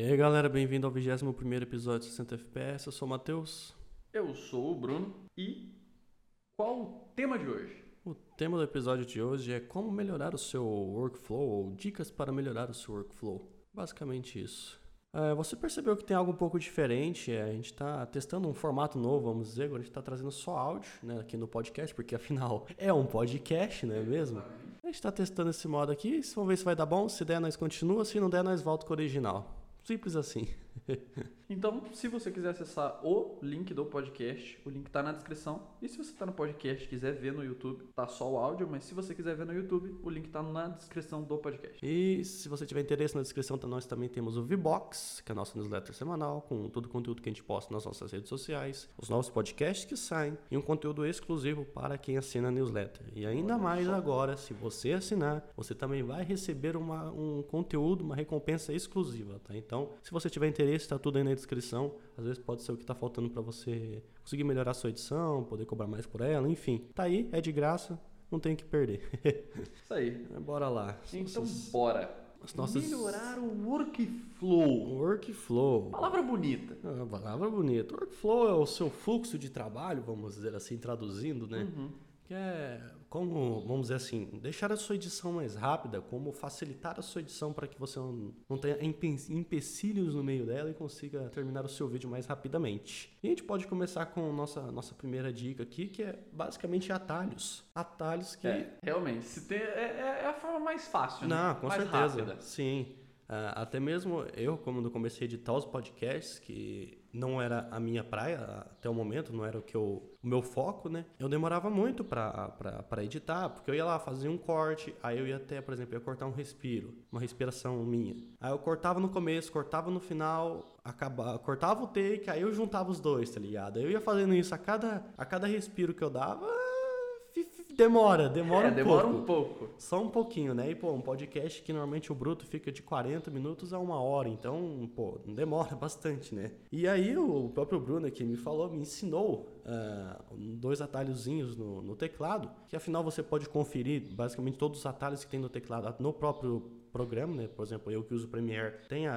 E aí galera, bem-vindo ao 21 episódio de 60 FPS, eu sou o Matheus. Eu sou o Bruno e qual o tema de hoje? O tema do episódio de hoje é como melhorar o seu workflow ou dicas para melhorar o seu workflow. Basicamente isso. É, você percebeu que tem algo um pouco diferente? É, a gente está testando um formato novo, vamos dizer. Agora a gente está trazendo só áudio né, aqui no podcast, porque afinal é um podcast, não é mesmo? A gente está testando esse modo aqui, vamos ver se vai dar bom. Se der, nós continua. Se não der, nós volta com o original. Simples assim. então, se você quiser acessar o link do podcast, o link está na descrição. E se você está no podcast e quiser ver no YouTube, tá só o áudio, mas se você quiser ver no YouTube, o link está na descrição do podcast. E se você tiver interesse na descrição, tá, nós também temos o Vbox, que é a nossa newsletter semanal, com todo o conteúdo que a gente posta nas nossas redes sociais, os novos podcasts que saem e um conteúdo exclusivo para quem assina a newsletter. E ainda mais agora, se você assinar, você também vai receber uma, um conteúdo, uma recompensa exclusiva, tá? Então, se você tiver interesse, está tudo aí na descrição. Às vezes pode ser o que está faltando para você conseguir melhorar a sua edição, poder cobrar mais por ela, enfim. Tá aí, é de graça, não tem que perder. Isso aí. Bora lá. Então, Nossas... bora. As nossas... Melhorar o workflow. Workflow. Palavra bonita. Ah, palavra bonita. Workflow é o seu fluxo de trabalho, vamos dizer assim, traduzindo, né? Uhum. Que é como, vamos dizer assim, deixar a sua edição mais rápida, como facilitar a sua edição para que você não, não tenha empecilhos no meio dela e consiga terminar o seu vídeo mais rapidamente. E a gente pode começar com nossa nossa primeira dica aqui, que é basicamente atalhos. Atalhos que. É, realmente, se tem, é, é, a forma mais fácil, né? Não, com mais certeza. Rápida. Sim. Uh, até mesmo eu, quando comecei a editar os podcasts, que não era a minha praia até o momento, não era o que eu, o meu foco, né? Eu demorava muito para editar, porque eu ia lá fazer um corte, aí eu ia até, por exemplo, eu ia cortar um respiro, uma respiração minha. Aí eu cortava no começo, cortava no final, acabava, cortava o take, aí eu juntava os dois, tá ligado? Eu ia fazendo isso a cada, a cada respiro que eu dava Demora, demora é, um demora pouco. um pouco. Só um pouquinho, né? E, pô, um podcast que normalmente o bruto fica de 40 minutos a uma hora. Então, pô, demora bastante, né? E aí o próprio Bruno aqui me falou, me ensinou uh, dois atalhozinhos no, no teclado, que afinal você pode conferir basicamente todos os atalhos que tem no teclado no próprio programa, né? Por exemplo, eu que uso o Premiere, tem a,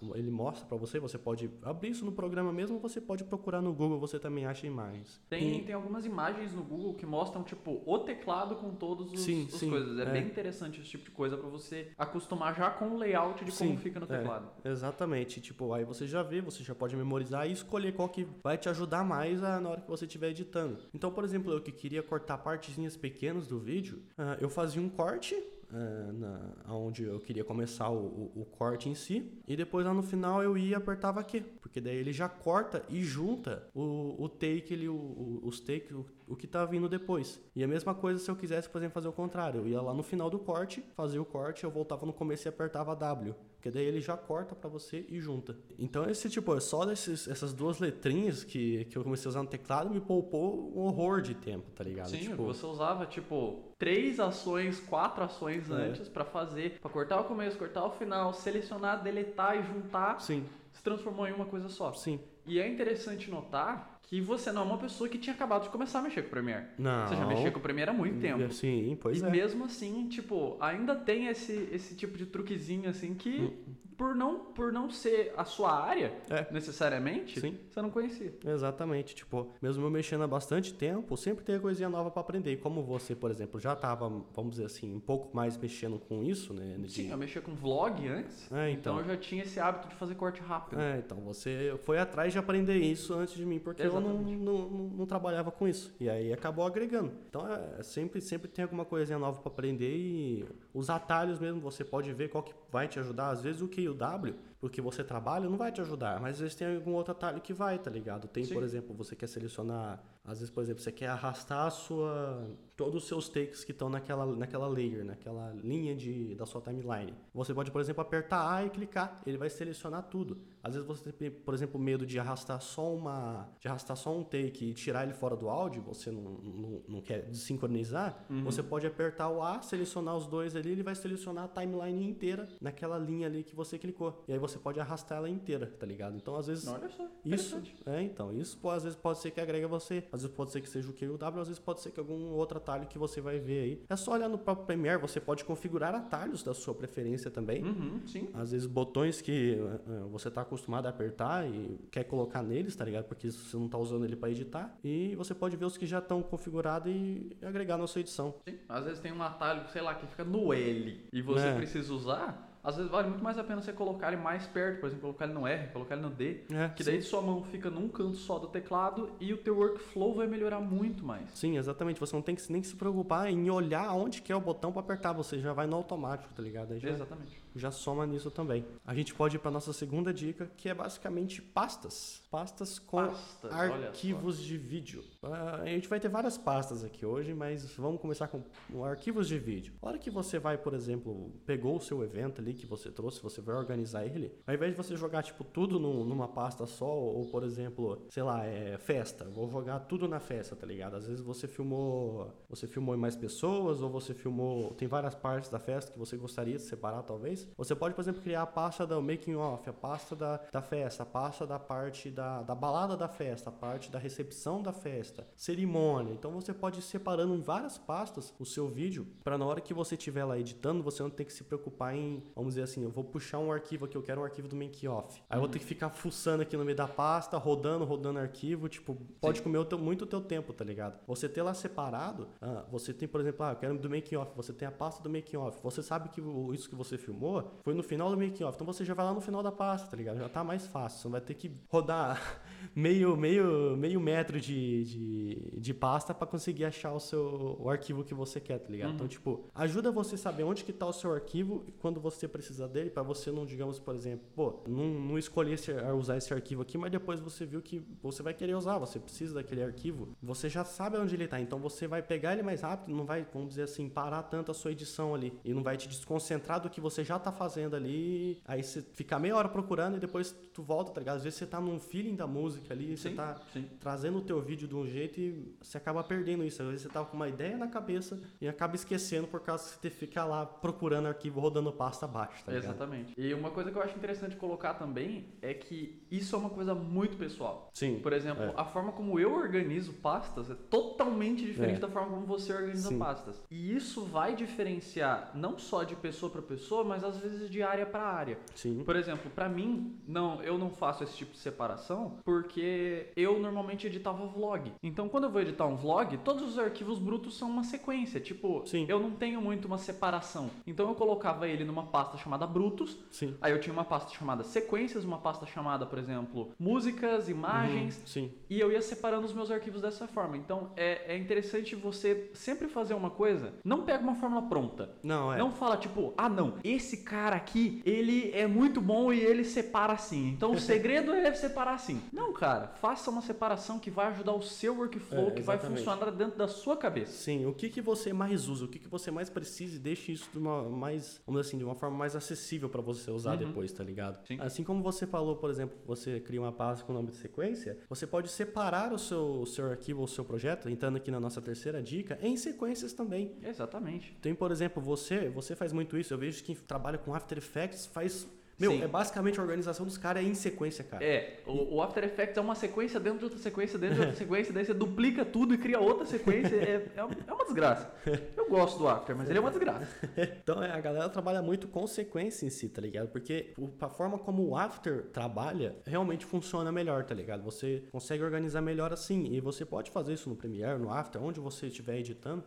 a ele mostra para você, você pode abrir isso no programa mesmo, você pode procurar no Google, você também acha imagens. Tem, e... tem algumas imagens no Google que mostram tipo o teclado com todos os, sim, os sim, coisas. É, é, bem interessante esse tipo de coisa para você acostumar já com o layout de sim, como fica no é, teclado. exatamente, tipo, aí você já vê, você já pode memorizar e escolher qual que vai te ajudar mais a, na hora que você estiver editando. Então, por exemplo, eu que queria cortar partezinhas pequenas do vídeo, uh, eu fazia um corte é, na, onde eu queria começar o, o, o, corte em si. E depois lá no final eu ia e apertava aqui. Porque daí ele já corta e junta o, o take, ele, o, os takes, o, o que tá vindo depois. E a mesma coisa se eu quisesse, por exemplo, fazer o contrário. Eu ia lá no final do corte, fazia o corte, eu voltava no começo e apertava W. Porque daí ele já corta para você e junta. Então esse tipo, é só desses, essas duas letrinhas que, que eu comecei a usar no teclado me poupou um horror de tempo, tá ligado? Sim, tipo, você usava tipo três ações, quatro ações é. antes para fazer, para cortar o começo, cortar o final, selecionar, deletar e juntar. Sim. Se transformou em uma coisa só. Sim. E é interessante notar que você não é uma pessoa que tinha acabado de começar a mexer com o Premiere. Não. Você já mexia com o Premiere há muito tempo. Sim, pois e é. E mesmo assim, tipo, ainda tem esse, esse tipo de truquezinho, assim, que hum. por, não, por não ser a sua área, é. necessariamente, Sim. você não conhecia. Exatamente. Tipo, mesmo eu mexendo há bastante tempo, sempre tem coisinha nova para aprender. E como você, por exemplo, já tava, vamos dizer assim, um pouco mais mexendo com isso, né? De... Sim, eu mexia com vlog antes. É, então. então eu já tinha esse hábito de fazer corte rápido. É, então você foi atrás de aprender isso antes de mim, porque Exatamente. eu não, não, não, trabalhava com isso. E aí acabou agregando. Então é, sempre, sempre tem alguma coisinha nova para aprender e os atalhos mesmo, você pode ver qual que vai te ajudar. Às vezes o Q e o W, porque você trabalha, não vai te ajudar, mas às vezes tem algum outro atalho que vai, tá ligado? Tem, Sim. por exemplo, você quer selecionar, às vezes, por exemplo, você quer arrastar a sua todos os seus takes que estão naquela, naquela layer, naquela linha de, da sua timeline. Você pode, por exemplo, apertar A e clicar, ele vai selecionar tudo. Às vezes você tem, por exemplo, medo de arrastar só uma, de arrastar só um take e tirar ele fora do áudio, você não, não, não quer desincronizar, uhum. você pode apertar o A, selecionar os dois ali, ele vai selecionar a timeline inteira naquela linha ali que você clicou. E aí você pode arrastar ela inteira, tá ligado? Então, às vezes. Olha só. Isso. É, então. Isso às vezes pode ser que agrega você, às vezes pode ser que seja o Q e o W, às vezes pode ser que algum outro atalho que você vai ver aí. É só olhar no próprio Premiere, você pode configurar atalhos da sua preferência também. Uhum, sim. Às vezes botões que uh, você tá acostumado a apertar e quer colocar neles, tá ligado? Porque você não tá usando ele para editar. E você pode ver os que já estão configurados e agregar na sua edição. Sim. Às vezes tem um atalho, sei lá, que fica no L e você É. precisa usar. Às vezes vale muito mais a pena você colocar ele mais perto, por exemplo, colocar ele no R, colocar ele no D, É, que daí sua mão fica num canto só do teclado e o teu workflow vai melhorar muito mais. Sim, exatamente. Você não tem que nem se preocupar em olhar onde que é o botão para apertar. Você já vai no automático, tá ligado? Já, Exatamente. Já soma nisso também. A gente pode ir para nossa segunda dica, que é basicamente pastas. Pastas com Pastas, arquivos de vídeo. Ah, a gente vai ter várias pastas aqui hoje, mas vamos começar com com arquivos de vídeo. A hora que você vai, por exemplo, pegou o seu evento ali que você trouxe, você vai organizar ele, ao invés de você jogar tipo tudo num- numa pasta só, ou por exemplo, sei lá, é festa, vou jogar tudo na festa, tá ligado? Às vezes você filmou, você filmou em mais pessoas, ou você filmou, tem várias partes da festa que você gostaria de separar talvez. Você pode, por exemplo, criar a pasta do making off, a pasta da, da festa, a pasta da parte da, da balada da festa, a parte da recepção da festa, cerimônia. Então você pode ir separando em várias pastas o seu vídeo para na hora que você estiver lá editando, você não ter que se preocupar em, vamos dizer assim, eu vou puxar um arquivo aqui, eu quero um arquivo do make off. Aí eu vou ter que ficar fuçando aqui no meio da pasta, rodando, rodando arquivo, tipo, pode comer o teu- muito o teu tempo, tá ligado? Você ter lá separado, ah, você tem, por exemplo, ah, eu quero do make off, você tem a pasta do make off. Você sabe que isso que você filmou foi no final do make off. Então você já vai lá no final da pasta, tá ligado? Já tá mais fácil. Você não vai ter que rodar meio, meio, meio metro de, de, de pasta para conseguir achar o seu o arquivo que você quer, tá ligado? Então, tipo, ajuda você a saber onde que tá o seu arquivo e quando você precisa dele, para você não, digamos, por exemplo, pô, não, não escolher usar esse arquivo aqui, mas depois você viu que você vai querer usar, você precisa daquele arquivo, você já sabe onde ele tá, então você vai pegar ele mais rápido, não vai, vamos dizer assim, parar tanto a sua edição ali e não vai te desconcentrar do que você já tá fazendo ali, aí você fica meia hora procurando e depois tu volta, tá ligado? Às vezes você tá num feeling da música ali, você Sim, tá sim. trazendo o teu vídeo de um jeito e você acaba perdendo isso. Às vezes você tá com uma ideia na cabeça e acaba esquecendo por causa que você fica lá procurando arquivo rodando pasta abaixo, tá ligado? Exatamente. E uma coisa que eu acho interessante colocar também é que isso é uma coisa muito pessoal. Sim. Por exemplo, É. a forma como eu organizo pastas é totalmente diferente É. da forma como você organiza Sim. pastas. E isso vai diferenciar não só de pessoa para pessoa, mas às vezes de área para área. Sim. Por exemplo, pra mim, não, eu não faço esse tipo de separação porque eu normalmente editava vlog. Então, quando eu vou editar um vlog, todos os arquivos brutos são uma sequência. Tipo, Sim. eu não tenho muito uma separação. Então, eu colocava ele numa pasta chamada brutos. Sim. Aí eu tinha uma pasta chamada sequências, uma pasta chamada, por exemplo, músicas, imagens. Uhum, Sim. E eu ia separando os meus arquivos dessa forma. Então é, é interessante você sempre fazer uma coisa. Não pega uma fórmula pronta. Não, é. Não fala tipo, ah não, esse cara aqui, ele é muito bom e ele separa assim. Então o segredo é separar assim. Não, cara, faça uma separação que vai ajudar o seu workflow, É, que vai funcionar dentro da sua cabeça. Sim, o que, que você mais usa, o que, que você mais precisa e deixe isso de uma mais, vamos dizer assim, de uma forma mais acessível para você usar depois, tá ligado? Sim. Assim como você falou, por exemplo, você cria uma pasta com nome de sequência, você pode separar o seu, o seu arquivo ou o seu projeto, entrando aqui na nossa terceira dica, em sequências também. Exatamente. Tem, por exemplo, você, você faz muito isso, eu vejo que trabalha com After Effects faz Meu, Sim. é basicamente a organização dos caras é em sequência, cara. É, o, o After Effects é uma sequência dentro de outra sequência, dentro de outra sequência, daí você duplica tudo e cria outra sequência. É, é, uma- é uma desgraça. Eu gosto do After, mas ele é uma desgraça. Então é, a galera trabalha muito com sequência em si, tá ligado? Porque a forma como o After trabalha realmente funciona melhor, tá ligado? Você consegue organizar melhor assim. E você pode fazer isso no Premiere, no After, onde você estiver editando.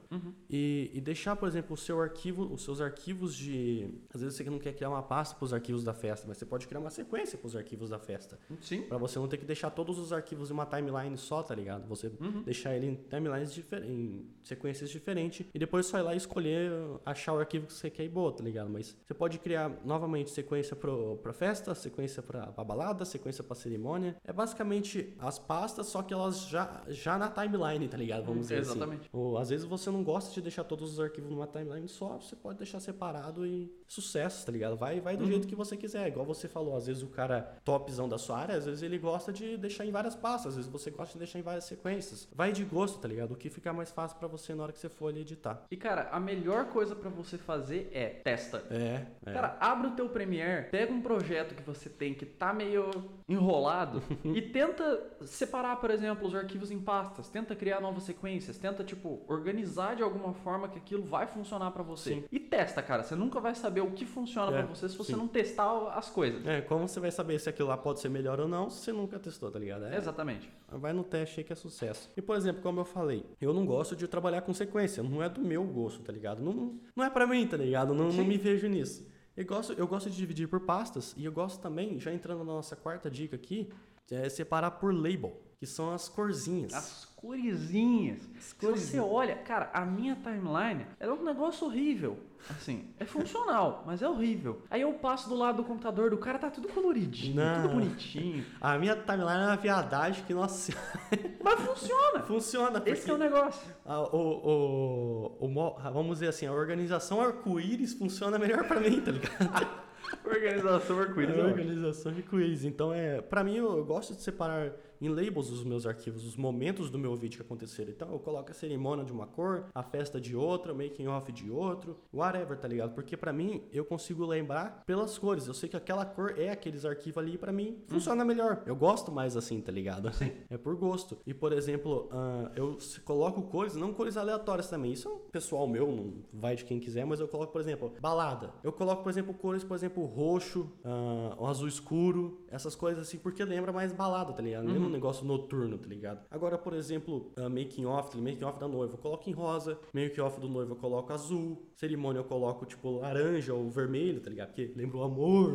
E, e deixar, por exemplo, o seu arquivo, os seus arquivos de. Às vezes você não quer criar uma pasta para os arquivos da festa, mas você pode criar uma sequência para os arquivos da festa. Sim. Pra você não ter que deixar todos os arquivos em uma timeline só, tá ligado? Você deixar ele em timelines diferentes, em sequências diferentes, e depois só ir lá e escolher, achar o arquivo que você quer e boa, tá ligado? Mas você pode criar novamente sequência pro, pra festa, sequência pra, pra balada, sequência pra cerimônia. É basicamente as pastas, só que elas já, já na timeline, tá ligado? Vamos dizer Exatamente. assim. Ou às vezes você não gosta de deixar todos os arquivos numa timeline só, você pode deixar separado e sucesso, tá ligado? Vai, vai do jeito que você quiser. Igual você falou, às vezes o cara topzão da sua área, às vezes ele gosta de deixar em várias pastas, às vezes você gosta de deixar em várias sequências. Vai de gosto, tá ligado? O que ficar mais fácil para você na hora que você for ali editar. E cara, a melhor coisa para você fazer é testa. É, é. Cara, abre o teu Premiere, pega um projeto que você tem que tá meio enrolado e tenta separar, por exemplo, os arquivos em pastas, tenta criar novas sequências, tenta tipo organizar de alguma forma que aquilo vai funcionar para você. Sim. E testa, cara, você nunca vai saber o que funciona É, pra você se você sim. não testar as coisas. É, como você vai saber se aquilo lá pode ser melhor ou não se você nunca testou, tá ligado? É, Exatamente. Vai no teste aí que é sucesso. E, por exemplo, como eu falei, eu não gosto de trabalhar com sequência. Não é do meu gosto, tá ligado? Não, não é pra mim, tá ligado? Não, não me vejo nisso. Eu gosto, eu gosto de dividir por pastas e eu gosto também, já entrando na nossa quarta dica aqui, é separar por label, que são as corzinhas. As coresinhas. As Se você olha, cara, a minha timeline ela é um negócio horrível. Assim, é funcional, mas é horrível. Aí eu passo do lado do computador do cara, tá tudo coloridinho, Não. tudo bonitinho. A minha timeline é uma viadagem que, nossa, Mas funciona. funciona. Esse que é o negócio. a- o, o, o mo- vamos dizer assim, a organização arco-íris funciona melhor pra mim, tá ligado? Organização arco-íris. É é organização de quiz. Então, é, para mim, eu, eu gosto de separar em labels os meus arquivos, os momentos do meu vídeo que aconteceram. Então, eu coloco a cerimônia de uma cor, a festa de outra, o making off de outro, whatever, tá ligado? Porque pra mim, eu consigo lembrar pelas cores. Eu sei que aquela cor é aqueles arquivos ali e pra mim funciona melhor. Eu gosto mais assim, tá ligado? É por gosto. E, por exemplo, ah, eu coloco cores, não cores aleatórias também. Isso é um pessoal meu, não vai de quem quiser, mas eu coloco, por exemplo, balada. Eu coloco, por exemplo, cores, por exemplo, roxo, um azul escuro, essas coisas assim, porque lembra mais balada, tá ligado? Lembra um negócio noturno, tá ligado? Agora, por exemplo, ah, making off, making off da noiva, eu coloco em rosa, making off do noivo eu coloco azul, cerimônia eu coloco tipo laranja ou vermelho, tá ligado? Porque lembra o amor.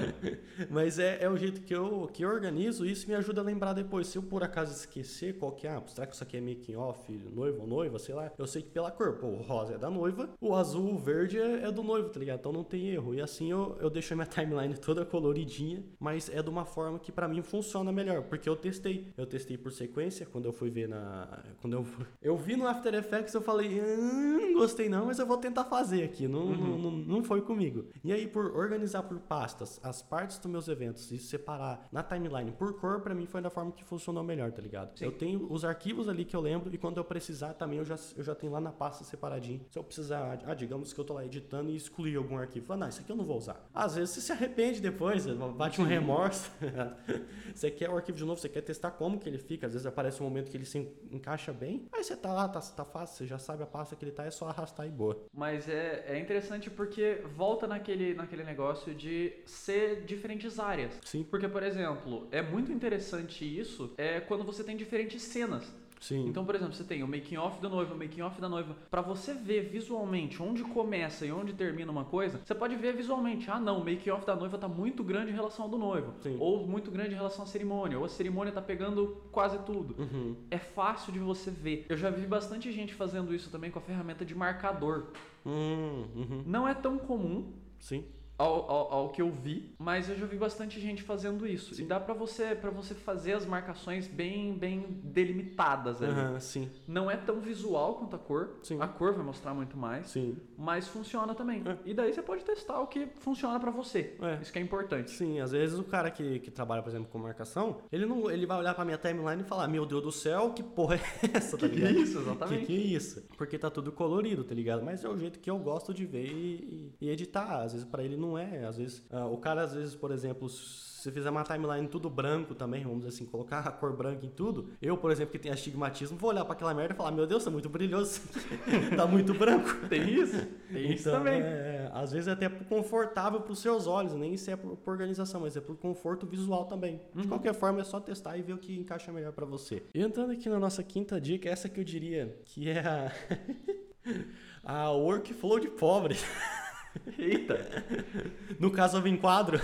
Mas é, é o jeito que eu, que eu organizo e isso me ajuda a lembrar depois. Se eu por acaso esquecer qual que é, ah, será que isso aqui é making off, noivo ou noiva, sei lá, eu sei que pela cor, pô, o rosa é da noiva, o azul, o verde é, é do noivo, tá ligado? Então não tem erro. E assim eu, eu deixo a minha timeline toda coloridinha, mas é de uma forma que pra mim funciona melhor, porque eu testei. Eu testei por sequência, quando eu fui ver na. Quando eu, eu vi no After Effects, eu falei, "Ah, não gostei não, mas eu vou tentar fazer aqui. Não, não, não, não foi comigo. E aí, por organizar por pastas as partes dos meus eventos e separar na timeline por cor, pra mim foi da forma que funcionou melhor, tá ligado? Sim. Eu tenho os arquivos ali que eu lembro e quando eu precisar também eu já, eu já tenho lá na pasta separadinho. Se eu precisar, ah, digamos que eu tô lá editando e excluir algum arquivo, fala, não, isso aqui eu não vou usar. Às vezes você se arrepende depois, bate um remorso. você quer o arquivo de novo, você quer testar como que ele fica. Às vezes aparece um momento que ele se encaixa bem. Aí você tá lá, tá, tá fácil, você já sabe a pasta que ele tá, é só arrastar e boa. Mas é, é interessante porque volta naquele, naquele negócio de ser diferentes áreas. Sim. Porque, por exemplo, é muito interessante isso é quando você tem diferentes cenas. Sim. Então, por exemplo, você tem o making off da noiva, o making off da noiva. Pra você ver visualmente onde começa e onde termina uma coisa, você pode ver visualmente. Ah, não, o making off da noiva tá muito grande em relação ao do noivo, Sim. ou muito grande em relação à cerimônia, ou a cerimônia tá pegando quase tudo. Uhum. É fácil de você ver. Eu já vi bastante gente fazendo isso também com a ferramenta de marcador. Hum, uhum. Não é tão comum, Sim. Ao, ao, ao que eu vi, mas eu já vi bastante gente fazendo isso. E dá pra você para você fazer as marcações bem bem delimitadas ali. Aham, sim. Não é tão visual quanto a cor. Sim. A cor vai mostrar muito mais, Sim. mas funciona também. É. E daí você pode testar o que funciona pra você. É. Isso que é importante. Sim, às vezes o cara que, que trabalha, por exemplo, com marcação, ele não ele vai olhar pra minha timeline e falar, meu Deus do céu, que porra é essa, tá Que que ligado? é isso, Que exatamente. que é isso? Porque tá tudo colorido, tá ligado? Mas é o jeito que eu gosto de ver e, e- e editar. Às vezes pra ele não é. Às vezes, ah, o cara, às vezes, por exemplo, se fizer uma timeline tudo branco também, vamos dizer assim, colocar a cor branca em tudo. Eu, por exemplo, que tenho astigmatismo, vou olhar pra aquela merda e falar, meu Deus, tá muito brilhoso. tá muito branco. Tem isso? Tem isso Então, também. É, às vezes é até confortável para os seus olhos, nem se é por, por organização, mas é por conforto visual também. De Uhum. qualquer forma, é só testar e ver o que encaixa melhor para você. E entrando aqui na nossa quinta dica, essa que eu diria que é a, a workflow de pobre. Eita. No caso, eu me enquadro.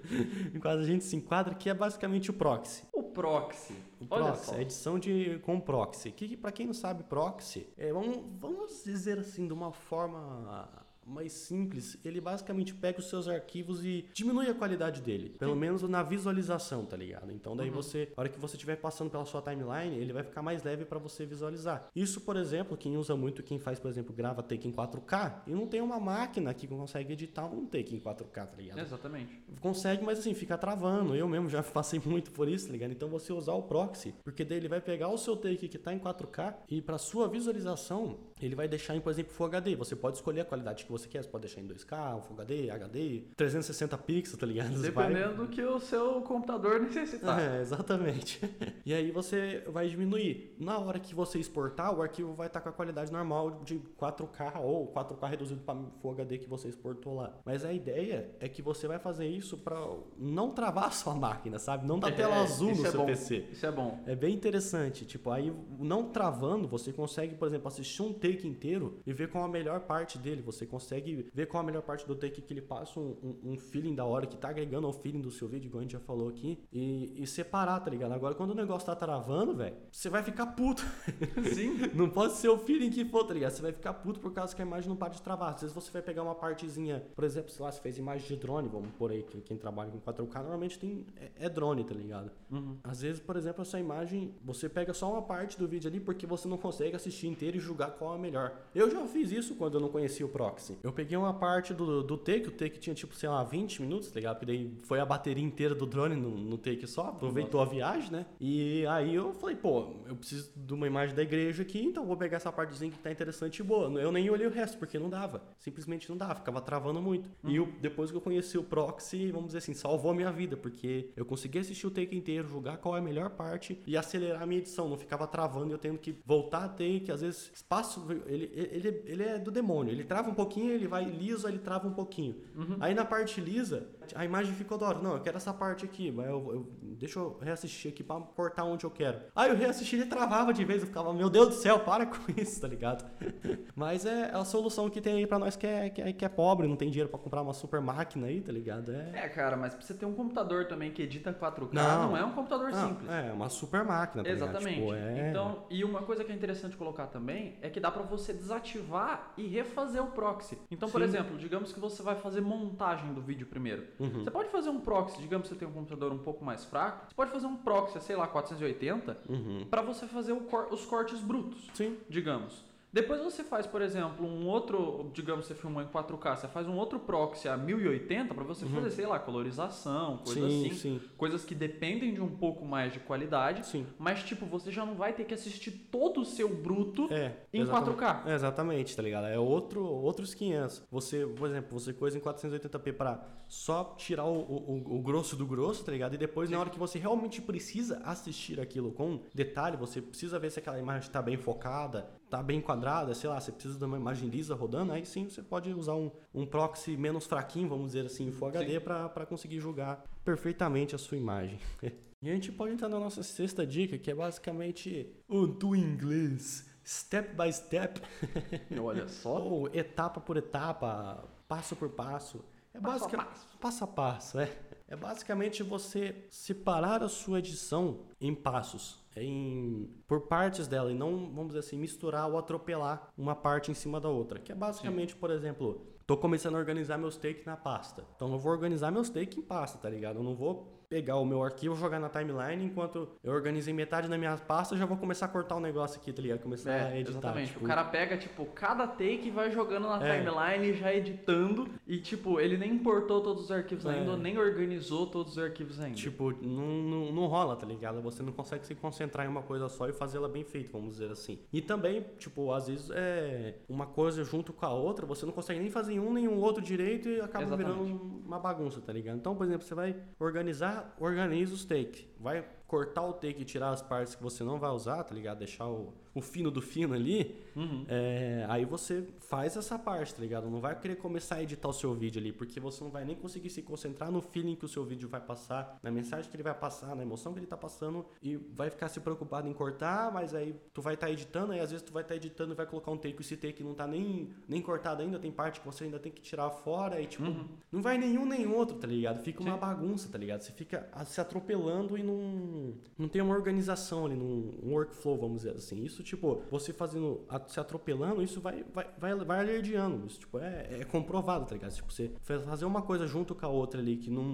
enquadro, a gente se enquadra, que é basicamente o proxy. O proxy. O Olha proxy, só. a edição de, com proxy. Que, que para quem não sabe, proxy, é, vamos, vamos dizer assim, de uma forma mais simples, ele basicamente pega os seus arquivos e diminui a qualidade dele. Pelo Sim. menos na visualização, tá ligado? Então daí Uhum. você, a hora que você estiver passando pela sua timeline, ele vai ficar mais leve para você visualizar. Isso, por exemplo, quem usa muito, quem faz, por exemplo, grava take em 4K e não tem uma máquina que consegue editar um take em 4K, tá ligado? Exatamente. Consegue, mas assim, fica travando. Eu mesmo já passei muito por isso, tá ligado? Então você usar o proxy, porque daí ele vai pegar o seu take que tá em 4K e para sua visualização, ele vai deixar em, por exemplo, Full HD. Você pode escolher a qualidade que você quer, você pode deixar em 2K, Full HD, HD, 360 pixels, tá ligado? Você vai- Dependendo do que o seu computador necessitar. é, exatamente. E aí você vai diminuir. Na hora que você exportar, o arquivo vai estar com a qualidade normal de 4K ou 4K reduzido para Full HD que você exportou lá. Mas a ideia é que você vai fazer isso para não travar a sua máquina, sabe? Não dar tela É, azul isso no é seu bom. PC. Isso é bom. É bem interessante, tipo, aí não travando, você consegue, por exemplo, assistir um take inteiro e ver qual a melhor parte dele. Você consegue ver qual a melhor parte do take que ele passa um, um- um feeling da hora, que tá agregando ao feeling do seu vídeo, igual a gente já falou aqui, e, e separar, tá ligado? Agora, quando o negócio tá travando, velho, você vai ficar puto. Sim. Não pode ser o feeling que for, tá ligado? Você vai ficar puto por causa que a imagem não para de travar. Às vezes você vai pegar uma partezinha, por exemplo, sei lá, você fez imagem de drone, vamos por aí, que quem trabalha com 4K normalmente tem, é, é drone, tá ligado? Uhum. Às vezes, por exemplo, essa imagem, você pega só uma parte do vídeo ali porque você não consegue assistir inteiro e julgar qual é a melhor. Eu já fiz isso quando eu não conhecia o proxy. Eu peguei uma parte do, do take, o take tinha tipo, sei lá, 20 minutos, tá ligado? Porque daí foi a bateria inteira do drone no, no take só, aproveitou a viagem, né? E aí eu falei, pô, eu preciso de uma imagem da igreja aqui, então vou pegar essa partezinha que tá interessante e boa. Eu nem olhei o resto, porque não dava. Simplesmente não dava, ficava travando muito. E eu, depois que eu conheci o proxy, vamos dizer assim, salvou a minha vida, porque eu consegui assistir o take inteiro, julgar qual é a melhor parte e acelerar a minha edição. Não ficava travando e eu tendo que voltar a take, às vezes espaço, ele, ele, ele é do demônio. Ele trava um pouquinho, ele vai liso, ele trava um pouquinho. Aí na parte lisa, a imagem ficou da hora. Não, eu quero essa parte aqui, mas eu, eu- deixa eu reassistir aqui pra cortar onde eu quero. Aí eu reassisti ele travava de vez, eu ficava, meu Deus do céu, para com isso, tá ligado? Mas é a solução que tem aí pra nós que é, que é, que é pobre, não tem dinheiro pra comprar uma super máquina aí, tá ligado? É. É, cara, mas pra você ter um computador também que edita 4K, Não. não, é um computador Ah, simples. É, uma super máquina, tá? Exatamente. Tipo, é... Então, e uma coisa que é interessante colocar também é que dá pra você desativar e refazer o proxy. Então, por Sim. exemplo, digamos que você vai fazer montagem do vídeo primeiro. Uhum. Você pode fazer um proxy, digamos que você tem um computador um pouco mais fraco, você pode fazer um proxy, sei lá, 480, Uhum. pra você fazer cor- os cortes brutos, Sim. digamos. Depois você faz, por exemplo, um outro, digamos, você filmou em 4K, você faz um outro proxy a 1080 pra você fazer, sei lá, colorização, coisa Uhum. sim, assim, sim, coisas que dependem de um pouco mais de qualidade. sim. Mas, tipo, você já não vai ter que assistir todo o seu bruto É. em exatamente. 4K. É, exatamente, tá ligado? É outro, outros 500. Você, por exemplo, você coisa em 480p pra só tirar o, o, o grosso do grosso, tá ligado? E depois, na hora que você realmente precisa assistir aquilo com detalhe, você precisa ver se aquela imagem tá bem focada, tá bem enquadrada, sei lá, você precisa de uma imagem lisa rodando, aí sim você pode usar um, um proxy menos fraquinho, vamos dizer assim, Full HD pra conseguir julgar perfeitamente a sua imagem. E a gente pode entrar na nossa sexta dica, que é basicamente o do inglês. Step by step. Olha só. Ou etapa por etapa, passo por passo. É Passo a passo. passo a passo, é. É basicamente você separar a sua edição em passos, em por partes dela e não, vamos dizer assim, misturar ou atropelar uma parte em cima da outra. Que é basicamente, por exemplo, tô começando a organizar meus takes na pasta. Então eu vou organizar meus takes em pasta, tá ligado? Eu não vou pegar o meu arquivo, jogar na timeline, enquanto eu organizei metade da minha pasta, eu já vou começar a cortar o negócio aqui, tá ligado? Começar a É, editar. exatamente. tipo, O cara pega, tipo, cada take e vai jogando na É. timeline, já editando. E, tipo, ele nem importou todos os arquivos É. ainda, nem organizou todos os arquivos ainda. Tipo, não, não, não rola, tá ligado? Você não consegue se concentrar em uma coisa só e fazê-la bem feita, vamos dizer assim. E também, tipo, às vezes é uma coisa junto com a outra, você não consegue nem fazer um nem o outro direito e acaba Exatamente. virando uma bagunça, tá ligado? Então, por exemplo, você vai organizar, organiza os takes. Vai cortar o take e tirar as partes que você não vai usar, tá ligado? Deixar o, o fino do fino ali. Uhum. É, aí você faz essa parte, tá ligado? Não vai querer começar a editar o seu vídeo ali, porque você não vai nem conseguir se concentrar no feeling que o seu vídeo vai passar, na mensagem que ele vai passar, na emoção que ele tá passando, e vai ficar se preocupado em cortar, mas aí tu vai estar editando, aí às vezes tu vai estar editando e vai colocar um take, e esse take não tá nem, nem cortado ainda, tem parte que você ainda tem que tirar fora, e tipo, Uhum. não vai nenhum nem outro, tá ligado? Fica uma Sim. bagunça, tá ligado? Você fica ah, se atropelando e não, não tem uma organização ali, num um workflow, vamos dizer assim. Isso, tipo, você fazendo, se atropelando, isso vai, vai, vai, vai alerdiando. Isso, tipo, é, é comprovado, tá ligado? Tipo, você fa- fazer uma coisa junto com a outra ali, que não,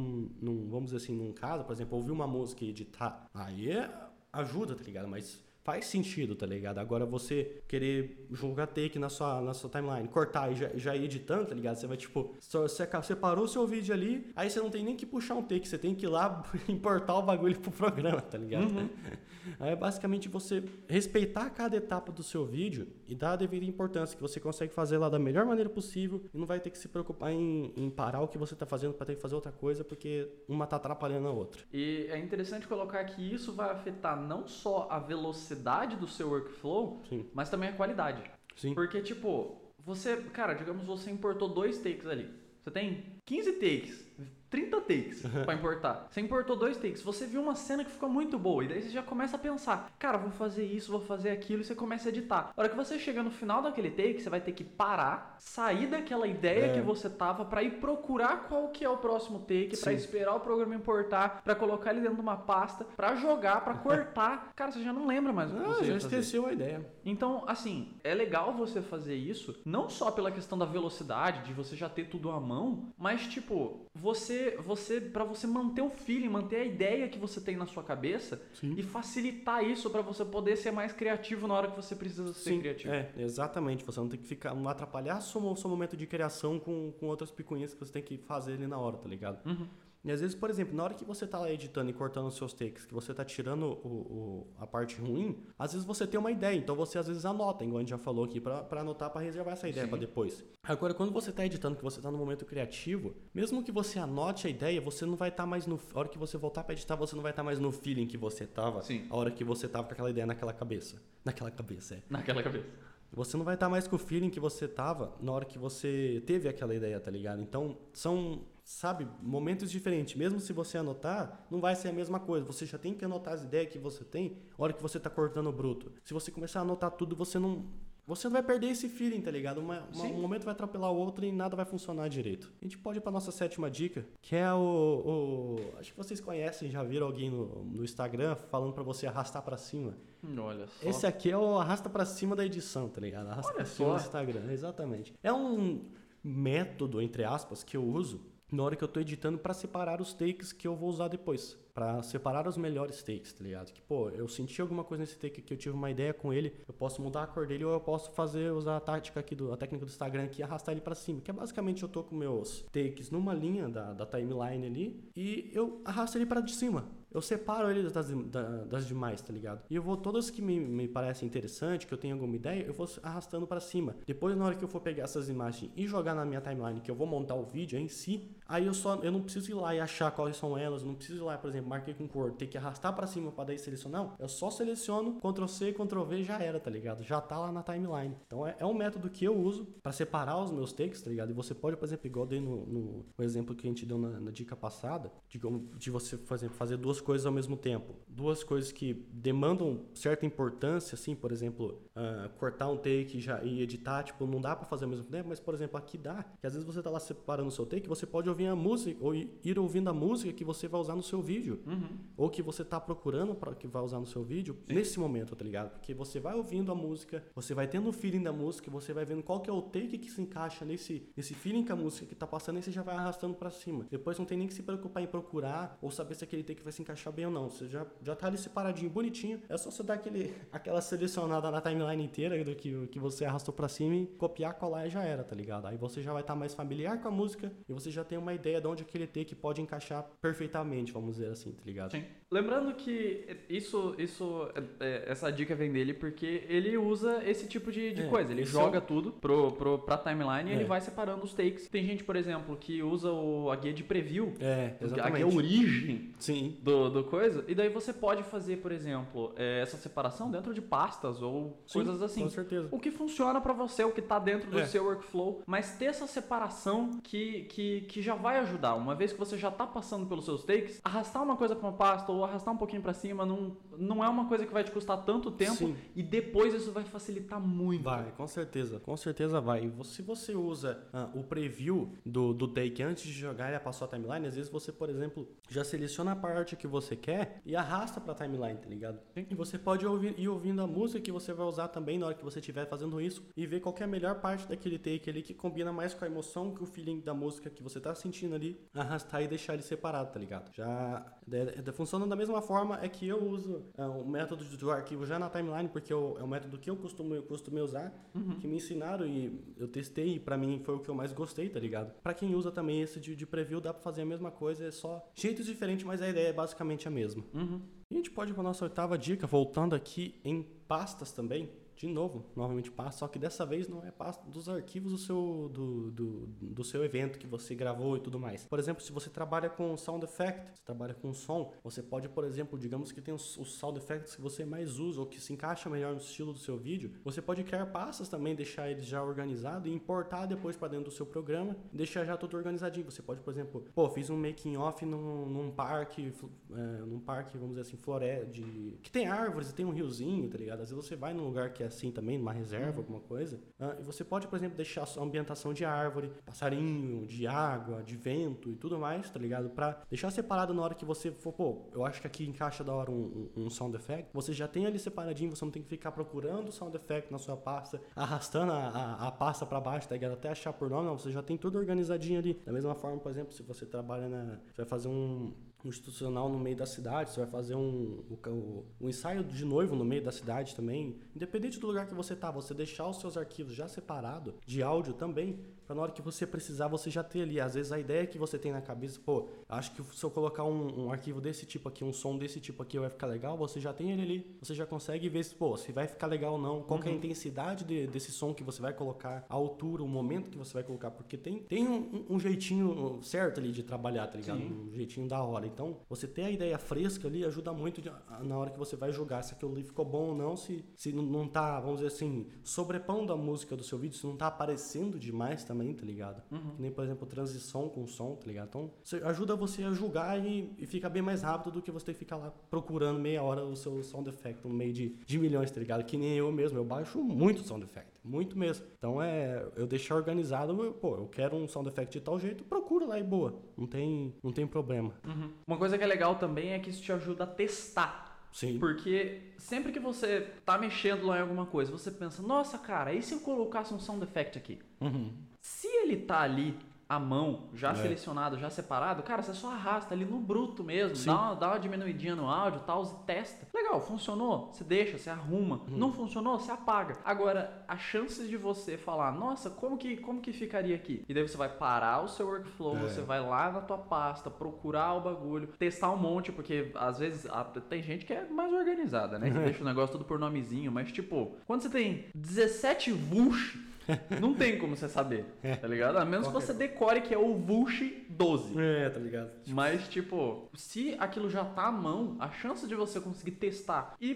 não vamos dizer assim, num caso, por exemplo, ouvir uma música e editar, aí é, ajuda, tá ligado? Mas faz sentido, tá ligado? Agora você querer jogar take na sua, na sua timeline, cortar e já, já ir editando, tá ligado? Você vai, tipo, só, você aca- separou o seu vídeo ali, aí você não tem nem que puxar um take, você tem que ir lá importar o bagulho pro programa, tá ligado? Aí é basicamente você respeitar cada etapa do seu vídeo e dar a devida importância, que você consegue fazer lá da melhor maneira possível e não vai ter que se preocupar em, em parar o que você tá fazendo para ter que fazer outra coisa, porque uma tá atrapalhando a outra. E é interessante colocar que isso vai afetar não só a velocidade do seu workflow, Sim. mas também a qualidade. Sim. Porque, tipo, você, cara, digamos você importou dois takes ali. Você tem 15 takes, 30 takes pra importar. Você importou dois takes, você viu uma cena que ficou muito boa, e daí você já começa a pensar, cara, vou fazer isso, vou fazer aquilo, e você começa a editar. A hora que você chega no final daquele take, você vai ter que parar, sair daquela ideia É. que você tava pra ir procurar qual que é o próximo take, pra Sim. esperar o programa importar, pra colocar ele dentro de uma pasta, pra jogar, pra cortar. Cara, você já não lembra mais o que Ah, você já esqueceu a ideia. Então, assim, é legal você fazer isso, não só pela questão da velocidade, de você já ter tudo à mão, mas tipo, você, você, para você manter o feeling, manter a ideia que você tem na sua cabeça Sim. e facilitar isso pra você poder ser mais criativo na hora que você precisa ser Sim, criativo. é, exatamente. Você não tem que ficar, não atrapalhar seu, seu momento de criação com, com outras picuinhas que você tem que fazer ali na hora, tá ligado? Uhum. E às vezes, por exemplo, na hora que você tá lá editando e cortando os seus takes, que você tá tirando o, o- a parte ruim, às vezes você tem uma ideia, então você às vezes anota, igual a gente já falou aqui, pra anotar, pra reservar essa ideia pra depois. Agora, quando você tá editando, que você tá no momento criativo, mesmo que você anote a ideia, você não vai estar mais no. A hora que você voltar pra editar, você não vai estar mais no feeling que você tava, Sim. a hora que você tava com aquela ideia naquela cabeça. Naquela cabeça, é. Naquela cabeça. Você não vai estar mais com o feeling que você tava na hora que você teve aquela ideia, tá ligado? Então, são, sabe, momentos diferentes. Mesmo se você anotar, não vai ser a mesma coisa. Você já tem que anotar as ideias que você tem na hora que você tá cortando o bruto. Se você começar a anotar tudo, você não. Você não vai perder esse feeling, tá ligado? Uma- uma- um momento vai atropelar o outro e nada vai funcionar direito. A gente pode ir pra nossa sétima dica, que é o. o- acho que vocês conhecem, já viram alguém no, no Instagram falando pra você arrastar pra cima. Olha só. Esse aqui é o arrasta pra cima da edição, tá ligado? Arrasta Olha pra cima só. do Instagram, exatamente. É um método, entre aspas, que eu uso na hora que eu tô editando pra separar os takes que eu vou usar depois. Pra separar os melhores takes, tá ligado? Que, pô, eu senti alguma coisa nesse take que eu tive uma ideia com ele, eu posso mudar a cor dele ou eu posso fazer, usar a tática aqui, do, a técnica do Instagram aqui e arrastar ele pra cima. Que é basicamente eu tô com meus takes numa linha da, da timeline ali e eu arrasto ele pra de cima. Eu separo ele das, da- das demais, tá ligado? E eu vou, todas que me, me parecem interessantes, que eu tenho alguma ideia, eu vou arrastando pra cima. Depois, na hora que eu for pegar essas imagens e jogar na minha timeline, que eu vou montar o vídeo em si, aí eu só, eu não preciso ir lá e achar quais são elas, não preciso ir lá, por exemplo, marquei com cor, ter que arrastar pra cima pra daí selecionar. Não, eu só seleciono, Ctrl C, Ctrl V, já era, tá ligado? Já tá lá na timeline. Então é, é um método que eu uso pra separar os meus takes, tá ligado? E você pode, por exemplo, igual dei no, no, no exemplo que a gente deu na, na dica passada, de, de você, exemplo, fazer duas coisas ao mesmo tempo. Duas coisas que demandam certa importância, assim, por exemplo, ah, cortar um take e, já, e editar, tipo, não dá pra fazer ao mesmo tempo, mas, por exemplo, aqui dá, que às vezes você tá lá separando o seu take, você pode ouvir a música, ou ir ouvindo a música que você vai usar no seu vídeo Uhum. ou que você tá procurando para que vai usar no seu vídeo nesse momento, tá ligado? Porque você vai ouvindo a música, você vai tendo o feeling da música, você vai vendo qual que é o take que se encaixa nesse, nesse feeling que a música que tá passando e você já vai arrastando para cima. Depois não tem nem que se preocupar em procurar ou saber se aquele take vai se encaixar bem ou não. Você já, já tá ali separadinho, bonitinho. É só você dar aquele, aquela selecionada na timeline inteira do que, que você arrastou para cima e copiar, colar e já era, tá ligado? Aí você já vai estar mais familiar com a música e você já tem uma ideia de onde aquele take pode encaixar perfeitamente, vamos dizer assim, tá ligado? Sim. Lembrando que isso, isso, é- é- essa dica vem dele porque ele usa esse tipo de, de É, coisa. Ele joga é tudo pro, pro, pra timeline e É. ele vai separando os takes. Tem gente, por exemplo, que usa o, a guia de preview, É, a exatamente. guia origem Sim. do, do coisa, e daí você pode fazer, por exemplo, é, essa separação dentro de pastas ou Sim, coisas assim. Com certeza. O que funciona pra você, o que tá dentro do É. seu workflow, mas ter essa separação que, que, que já vai ajudar. Uma vez que você já tá passando pelos seus takes, arrastar uma coisa pra uma pasta ou arrastar um pouquinho para cima não, não é uma coisa que vai te custar tanto tempo Sim. e depois isso vai facilitar muito. Vai, com certeza. Com certeza vai. Se você usa uh, o preview do, do take antes de jogar e para sua timeline, às vezes você, por exemplo, já seleciona a parte que você quer e arrasta pra timeline, tá ligado? E você pode ouvir, ir ouvindo a música que você vai usar também na hora que você estiver fazendo isso e ver qual é a melhor parte daquele take ali que combina mais com a emoção, que o feeling da música que você tá sentindo ali, arrastar e deixar ele separado, tá ligado? Já é, é, funciona da mesma forma é que eu uso é, o método do arquivo já na timeline, porque eu, é o método que eu costumo, eu costumo usar, uhum. que me ensinaram e eu testei e pra mim foi o que eu mais gostei, tá ligado? Pra quem usa também esse de, de preview, dá pra fazer a mesma coisa, é só jeitos diferentes, mas a ideia é basicamente a mesma. Uhum. E a gente pode ir pra nossa oitava dica, voltando aqui em pastas também de novo, novamente pasta, só que dessa vez não é pasta dos arquivos do seu, do, do, do, seu evento que você gravou e tudo mais. Por exemplo, se você trabalha com sound effect, você trabalha com som, você pode, por exemplo, digamos que tem os, os sound effects que você mais usa ou que se encaixa melhor no estilo do seu vídeo, você pode criar pastas também, deixar eles já organizados e importar depois para dentro do seu programa, deixar já tudo organizadinho. Você pode, por exemplo, pô, fiz um making off num, num parque, é, num parque, vamos dizer assim, floresta, de, que tem árvores e tem um riozinho, tá ligado? Às vezes você vai num lugar que é assim também, numa reserva, uhum. alguma coisa. E você pode, por exemplo, deixar a ambientação de árvore, passarinho, de água, de vento e tudo mais, tá ligado? Pra deixar separado na hora que você for, pô, eu acho que aqui encaixa da hora um, um, um sound effect. Você já tem ali separadinho, você não tem que ficar procurando o sound effect na sua pasta, arrastando a, a, a pasta para baixo, tá ligado? Até achar por nome, não, você já tem tudo organizadinho ali. Da mesma forma, por exemplo, se você trabalha na. Você vai fazer um institucional no meio da cidade, você vai fazer um, um, um, ensaio de noivo no meio da cidade também. Independente do lugar que você tá, você deixar os seus arquivos já separado de áudio também, para na hora que você precisar você já ter ali. Às vezes a ideia que você tem na cabeça, pô, acho que se eu colocar um, um arquivo desse tipo aqui, um som desse tipo aqui vai ficar legal, você já tem ele ali, você já consegue ver se, pô, se vai ficar legal ou não, qual uhum. é a uhum. intensidade de, desse som que você vai colocar, a altura, o momento que você vai colocar, porque tem, tem um, um jeitinho certo ali de trabalhar, tá ligado? Sim. Um jeitinho da hora. Então, você ter a ideia fresca ali ajuda muito de, na hora que você vai julgar se aquilo ali ficou bom ou não, se, se não tá, vamos dizer assim, sobrepondo a música do seu vídeo, se não tá aparecendo demais também, tá ligado? Uhum. Que nem, por exemplo, transição com som, tá ligado? Então, ajuda você a julgar e, e fica bem mais rápido do que você ter que ficar lá procurando meia hora o seu sound effect no meio de, de milhões, tá ligado? Que nem eu mesmo, eu baixo muito sound effect, muito mesmo. Então, é, eu deixar organizado, eu, pô, eu quero um sound effect de tal jeito, procura lá e boa, não tem, não tem problema. Uhum. Uma coisa que é legal também é que isso te ajuda a testar Sim. Porque sempre que você tá mexendo lá em alguma coisa, você pensa, nossa, cara, e se eu colocasse um sound effect aqui? Uhum. Se ele tá ali a mão, já é. selecionado, já separado, cara, você só arrasta ali no bruto mesmo, dá uma, dá uma diminuidinha no áudio tal, e testa. Legal, funcionou? Você deixa, você arruma. Uhum. Não funcionou? Você apaga. Agora, as chances de você falar, nossa, como que, como que ficaria aqui? E daí você vai parar o seu workflow, é. você vai lá na tua pasta, procurar o bagulho, testar um monte, porque às vezes tem gente que é mais organizada, né? Que deixa o negócio tudo por nomezinho, mas tipo, quando você tem 17 vush não tem como você saber, é. tá ligado? A menos que você decore que é o Vulch 12. É, tá ligado? Mas, tipo, se aquilo já tá à mão, a chance de você conseguir testar e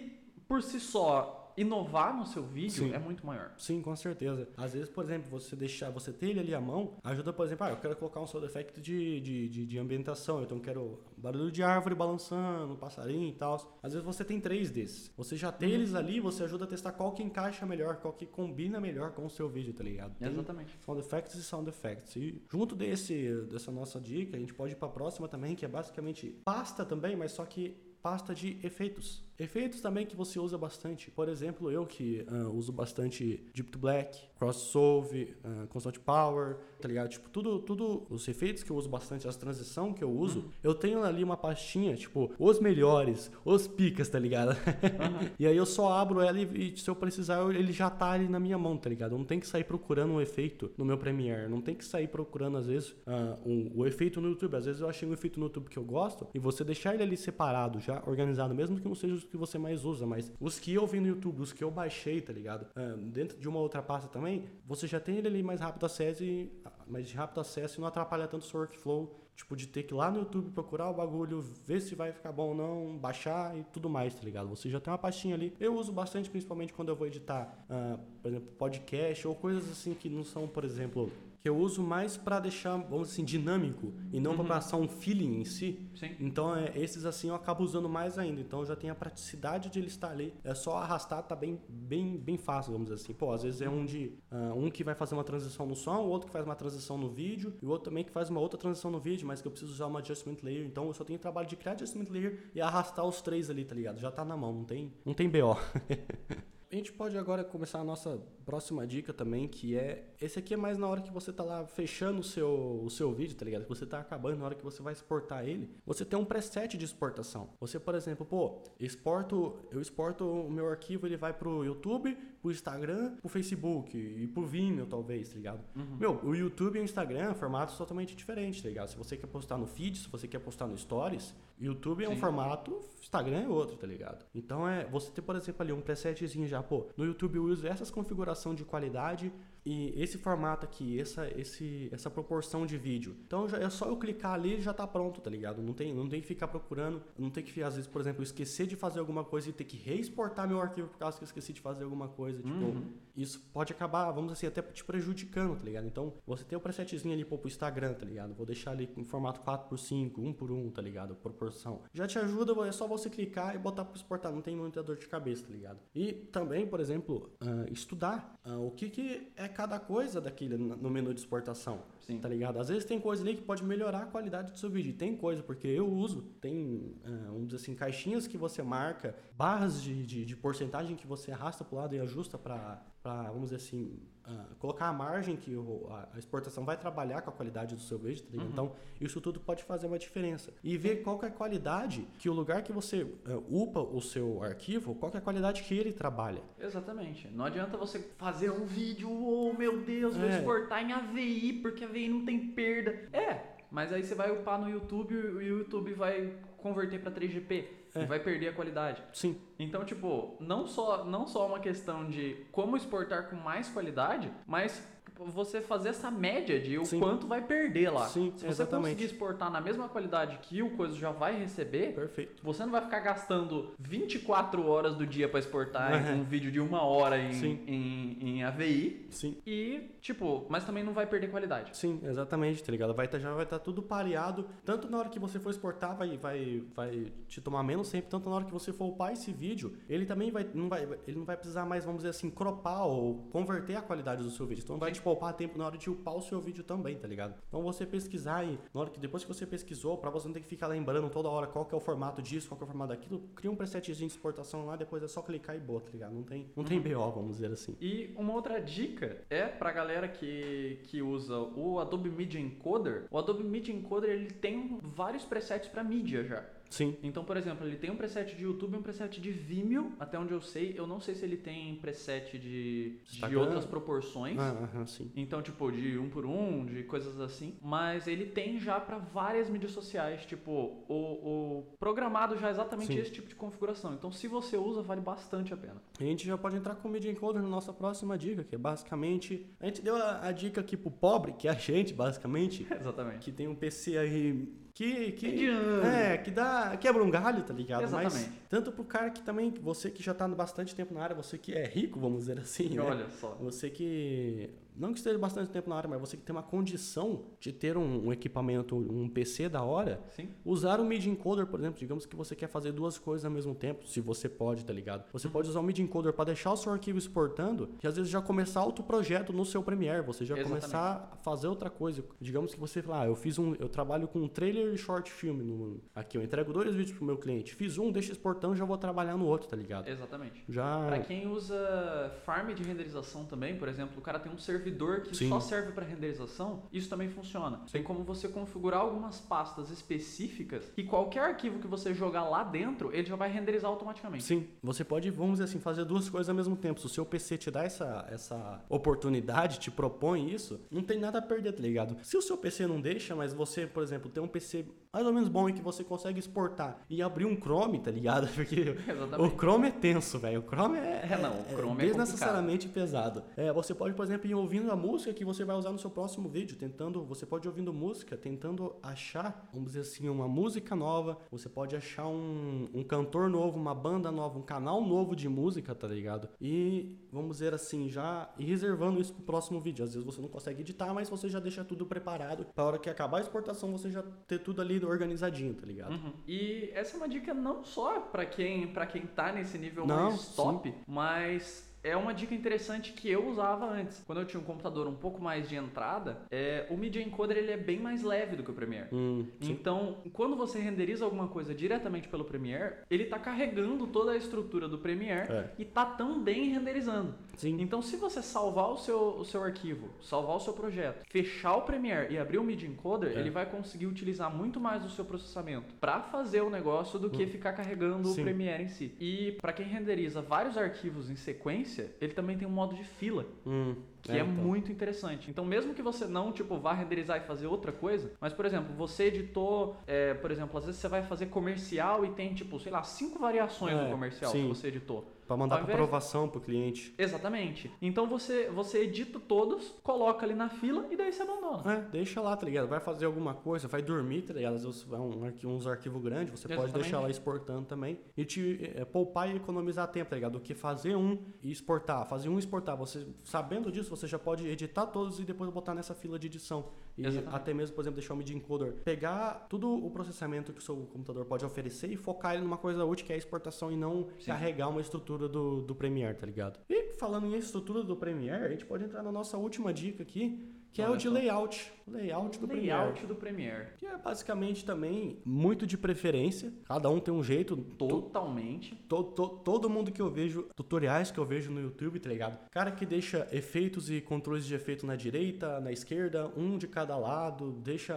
por si só inovar no seu vídeo Sim. é muito maior. Sim, com certeza. Às vezes, por exemplo, você deixar, você ter ele ali à mão, ajuda, por exemplo, ah, eu quero colocar um sound effect de, de, de, de ambientação, então eu quero barulho de árvore balançando, passarinho e tal. Às vezes você tem três desses. Você já tem uhum. eles ali, você ajuda a testar qual que encaixa melhor, qual que combina melhor com o seu vídeo, tá ligado? Tem Exatamente. Sound effects e sound effects. E junto desse, dessa nossa dica, a gente pode ir pra próxima também, que é basicamente pasta também, mas só que pasta de efeitos. Efeitos também que você usa bastante. Por exemplo, eu que uh, uso bastante Deep to Black, Crossover, uh, Constant Power, tá ligado? Tipo, tudo, tudo os efeitos que eu uso bastante, as transições que eu uso, uhum. eu tenho ali uma pastinha, tipo, os melhores, os picas, tá ligado? Uhum. e aí eu só abro ela e, e, se eu precisar, ele já tá ali na minha mão, tá ligado? Eu não tem que sair procurando um efeito no meu Premiere, não tem que sair procurando, às vezes, uh, um, o efeito no YouTube. Às vezes eu achei um efeito no YouTube que eu gosto e você deixar ele ali separado, já organizado, mesmo que não seja que você mais usa, mas os que eu vi no YouTube, os que eu baixei, tá ligado? Uh, dentro de uma outra pasta também, você já tem ele ali mais rápido acesso e mais rápido acesso e não atrapalha tanto o seu workflow, tipo de ter que ir lá no YouTube procurar o bagulho, ver se vai ficar bom ou não, baixar e tudo mais, tá ligado? Você já tem uma pastinha ali. Eu uso bastante, principalmente quando eu vou editar, uh, por exemplo, podcast ou coisas assim que não são, por exemplo, que eu uso mais para deixar, vamos assim, dinâmico e não Uhum. para passar um feeling em si. Sim. Então, é, esses assim eu acabo usando mais ainda. Então, eu já tenho a praticidade de ele estar ali. É só arrastar, tá bem, bem, bem fácil, vamos dizer assim. Pô, às vezes é um de ah, um que vai fazer uma transição no som, o outro que faz uma transição no vídeo, e o outro também que faz uma outra transição no vídeo, mas que eu preciso usar uma adjustment layer. Então, eu só tenho trabalho de criar adjustment layer e arrastar os três ali, tá ligado? Já tá na mão, não tem, não tem BO. A gente pode agora começar a nossa próxima dica também, que é. Esse aqui é mais na hora que você tá lá fechando o seu, o seu vídeo, tá ligado? Que você tá acabando, na hora que você vai exportar ele. Você tem um preset de exportação. Você, por exemplo, pô, exporto, eu exporto o meu arquivo, ele vai pro YouTube, pro Instagram, pro Facebook e pro Vimeo, talvez, tá ligado? Meu, o YouTube e o Instagram, formatos totalmente diferentes, tá ligado? Se você quer postar no feed, se você quer postar no Stories, YouTube é um Sim. formato, Instagram é outro, tá ligado? Então é, você ter, por exemplo, ali um presetzinho já, pô, no YouTube eu uso essas configuração de qualidade e esse formato aqui, essa, esse, essa proporção de vídeo. Então já, é só eu clicar ali e já tá pronto, tá ligado? Não tem, não tem que ficar procurando, não tem que, às vezes, por exemplo, esquecer de fazer alguma coisa e ter que reexportar meu arquivo por causa que eu esqueci de fazer alguma coisa. Tipo, isso pode acabar, vamos assim, até te prejudicando, tá ligado? Então, você tem o presetzinho ali pô, pro Instagram, tá ligado? Vou deixar ali em formato 4x5, 1 por 1 tá ligado? Proporção. Já te ajuda, é só você clicar e botar pro exportar, não tem muita dor de cabeça, tá ligado? E também, por exemplo, ah, estudar ah, o que, que é cada coisa daquele no menu de exportação. Sim. Tá ligado? Às vezes tem coisa ali que pode melhorar a qualidade do seu vídeo. Tem coisa, porque eu uso, tem, ah, vamos dizer assim, caixinhas que você marca, barras de, de, de porcentagem que você arrasta pro lado e ajusta para, vamos dizer assim, ah, colocar a margem que o- a, a exportação vai trabalhar com a qualidade do seu vídeo, tá ligado? Então, isso tudo pode fazer uma diferença. E ver qual é a qualidade que o lugar que você ah, upa o seu arquivo, qual é a qualidade que ele trabalha. Exatamente. Não adianta você fazer um vídeo, oh meu Deus, vou É. exportar em AVI porque AVI não tem perda. É, mas aí você vai upar no YouTube e o YouTube vai converter para 3GP É. e vai perder a qualidade. Sim, Então, tipo, não só não só uma questão de como exportar com mais qualidade, mas você fazer essa média de o Sim. quanto vai perder lá. Sim, Se você exatamente. conseguir exportar na mesma qualidade que o coisa já vai receber, perfeito. você não vai ficar gastando 24 horas do dia para exportar Uhum. um vídeo de uma hora em, Sim. em, em AVI Sim. e, tipo, mas também não vai perder qualidade. Sim, exatamente, tá ligado? Vai tá, já vai estar tudo pareado. Tanto na hora que você for exportar, vai, vai, vai te tomar menos tempo. Tanto na hora que você for upar esse vídeo, ele também vai não, vai, ele não vai precisar mais, vamos dizer assim, cropar ou converter a qualidade do seu vídeo. Então vai te poupar tempo na hora de upar o seu vídeo também, tá ligado? Então você pesquisar e na hora que depois que você pesquisou, pra você não ter que ficar lembrando toda hora qual que é o formato disso, qual que é o formato daquilo, cria um presetzinho de exportação lá, depois é só clicar e boa, tá ligado? Não tem, não tem BO, vamos dizer assim. E uma outra dica é pra galera que, que usa o Adobe Media Encoder. O Adobe Media Encoder ele tem vários presets pra mídia já. Sim. Então, por exemplo, ele tem um preset de YouTube e um preset de Vimeo, até onde eu sei. Eu não sei se ele tem preset de, de outras proporções. Ah, aham, sim. Então, tipo, de um por um, de coisas assim. Mas ele tem já pra várias mídias sociais. Tipo, o, o programado já é exatamente Sim. esse tipo de configuração. Então, se você usa, vale bastante a pena. A gente já pode entrar com o Media Encoder na nossa próxima dica, que é basicamente. A gente deu a, a dica aqui pro pobre, que é a gente, basicamente, Exatamente. que tem um PC aí. Que, que, Mediano. é, que dá. quebra um galho, tá ligado? Mas Exatamente. tanto pro cara que também, você que já tá bastante tempo na área, você que é rico, vamos dizer assim, né? Olha só. Você que. Não que esteja bastante tempo na área, mas você que tem uma condição de ter um, um equipamento, um PC da hora, Sim. Usar o MIDI encoder, por exemplo, digamos que você quer fazer duas coisas ao mesmo tempo, se você pode, tá ligado? Você pode usar o MIDI encoder para deixar o seu arquivo exportando, e às vezes já começar outro projeto no seu Premiere, você já Exatamente. começar a fazer outra coisa. Digamos que você fala, ah, eu fiz um, eu trabalho com um trailer e short film no, aqui, eu entrego dois vídeos pro meu cliente, fiz um, deixa exportando, já vou trabalhar no outro, tá ligado? Exatamente. Já Pra quem usa farm de renderização também, por exemplo, o cara tem um servidor que Sim. só serve para renderização, isso também funciona. Tem como você configurar algumas pastas específicas e qualquer arquivo que você jogar lá dentro, ele já vai renderizar automaticamente. Sim, você pode, vamos dizer assim, fazer duas coisas ao mesmo tempo. Se o seu PC te dá essa, essa oportunidade, te propõe isso, não tem nada a perder, tá ligado? Se o seu PC não deixa, mas você, por exemplo, tem um PC mais ou menos bom e que você consegue exportar e abrir um Chrome, tá ligado? Porque Exatamente. o Chrome é tenso, velho. O Chrome é, É, não, o Chrome é desnecessariamente pesado. É, você pode, por exemplo, ir ouvindo a música que você vai usar no seu próximo vídeo, tentando, você pode ir ouvindo música, tentando achar, vamos dizer assim, uma música nova, você pode achar um, um cantor novo, uma banda nova, um canal novo de música, tá ligado? E, vamos dizer assim, já ir reservando isso pro próximo vídeo. Às vezes você não consegue editar, mas você já deixa tudo preparado pra hora que acabar a exportação você já ter tudo ali organizadinho, tá ligado? Uhum. E essa é uma dica não só pra quem, pra quem tá nesse nível Não, mais top, mas é uma dica interessante que eu usava antes. Quando eu tinha um computador um pouco mais de entrada, é, o Media Encoder ele é bem mais leve do que o Premiere. Hum. Então, quando você renderiza alguma coisa diretamente pelo Premiere, ele tá carregando toda a estrutura do Premiere É. e tá também renderizando. Sim. Então, se você salvar o seu, o seu arquivo, salvar o seu projeto, fechar o Premiere e abrir o Media Encoder, É. ele vai conseguir utilizar muito mais do seu processamento para fazer o negócio do que ficar carregando Hum. Sim. o Premiere em si. E para quem renderiza vários arquivos em sequência, ele também tem um modo de fila. Hum, Que é, então. muito interessante. Então, mesmo que você não, tipo, vá renderizar e fazer outra coisa, mas, por exemplo, você editou, é, por exemplo, às vezes você vai fazer comercial e tem, tipo, sei lá, cinco variações É, no comercial sim. que você editou. Pra mandar invés- aprovação pro cliente. Exatamente. Então você, você edita todos, coloca ali na fila e daí você abandona. É, deixa lá, tá ligado? Vai fazer alguma coisa, vai dormir, tá ligado? Às vezes vai um arquivo, uns arquivos grandes, você pode Exatamente. deixar lá exportando também. E te é, poupar e economizar tempo, tá ligado? Do que fazer um e exportar. Fazer um e exportar. Você, sabendo disso, você já pode editar todos e depois botar nessa fila de edição. E Exatamente. até mesmo, por exemplo, deixar o media encoder. Pegar tudo o processamento que o seu computador pode oferecer e focar ele numa coisa útil, que é a exportação e não Sim. carregar uma estrutura do, do Premiere, tá ligado? E falando em estrutura do Premiere, a gente pode entrar na nossa última dica aqui, que é Olha o de layout. Layout do Premiere. Layout do Premiere. Que é basicamente também muito de preferência. Cada um tem um jeito. Totalmente. To- to- todo mundo que eu vejo, tutoriais que eu vejo no YouTube, tá ligado? Cara que deixa efeitos e controles de efeito na direita, na esquerda, um de cada lado, deixa